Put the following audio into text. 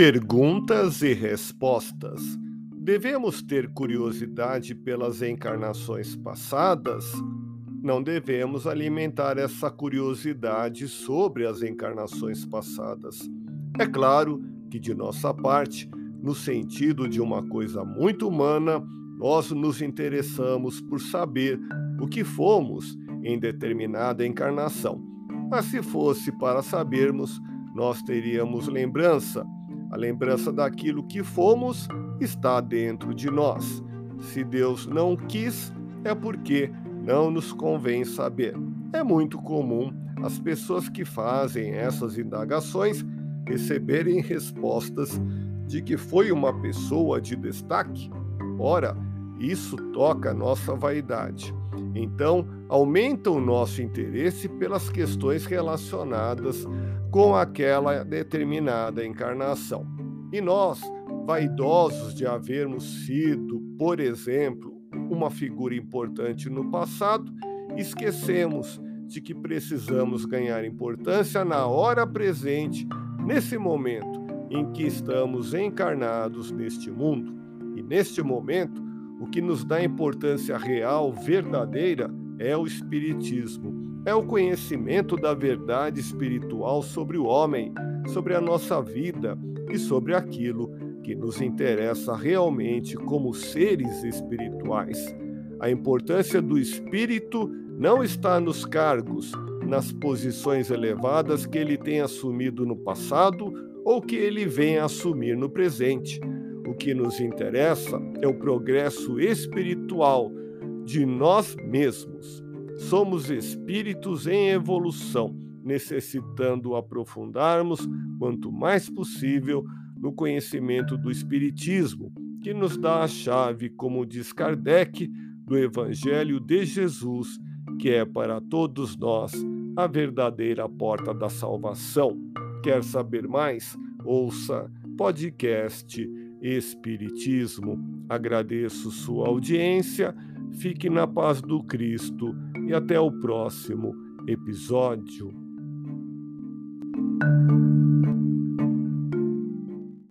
Perguntas e respostas. Devemos ter curiosidade pelas encarnações passadas? Não devemos alimentar essa curiosidade sobre as encarnações passadas. É claro que, de nossa parte, no sentido de uma coisa muito humana, nós nos interessamos por saber o que fomos em determinada encarnação. Mas se fosse para sabermos, nós teríamos lembrança a lembrança daquilo que fomos está dentro de nós. Se Deus não quis, é porque não nos convém saber. É muito comum as pessoas que fazem essas indagações receberem respostas de que foi uma pessoa de destaque. Ora, isso toca a nossa vaidade. Então, aumenta o nosso interesse pelas questões relacionadas com aquela determinada encarnação. E nós, vaidosos de havermos sido, por exemplo, uma figura importante no passado, esquecemos de que precisamos ganhar importância na hora presente, nesse momento em que estamos encarnados neste mundo. E neste momento, o que nos dá importância real, verdadeira, é o Espiritismo. É o conhecimento da verdade espiritual sobre o homem, sobre a nossa vida e sobre aquilo que nos interessa realmente como seres espirituais. A importância do espírito não está nos cargos, nas posições elevadas que ele tem assumido no passado ou que ele vem a assumir no presente o que nos interessa é o progresso espiritual de nós mesmos. Somos espíritos em evolução, necessitando aprofundarmos quanto mais possível no conhecimento do Espiritismo, que nos dá a chave, como diz Kardec, do Evangelho de Jesus, que é para todos nós a verdadeira porta da salvação. Quer saber mais? Ouça podcast Espiritismo. Agradeço sua audiência, fique na paz do Cristo e até o próximo episódio.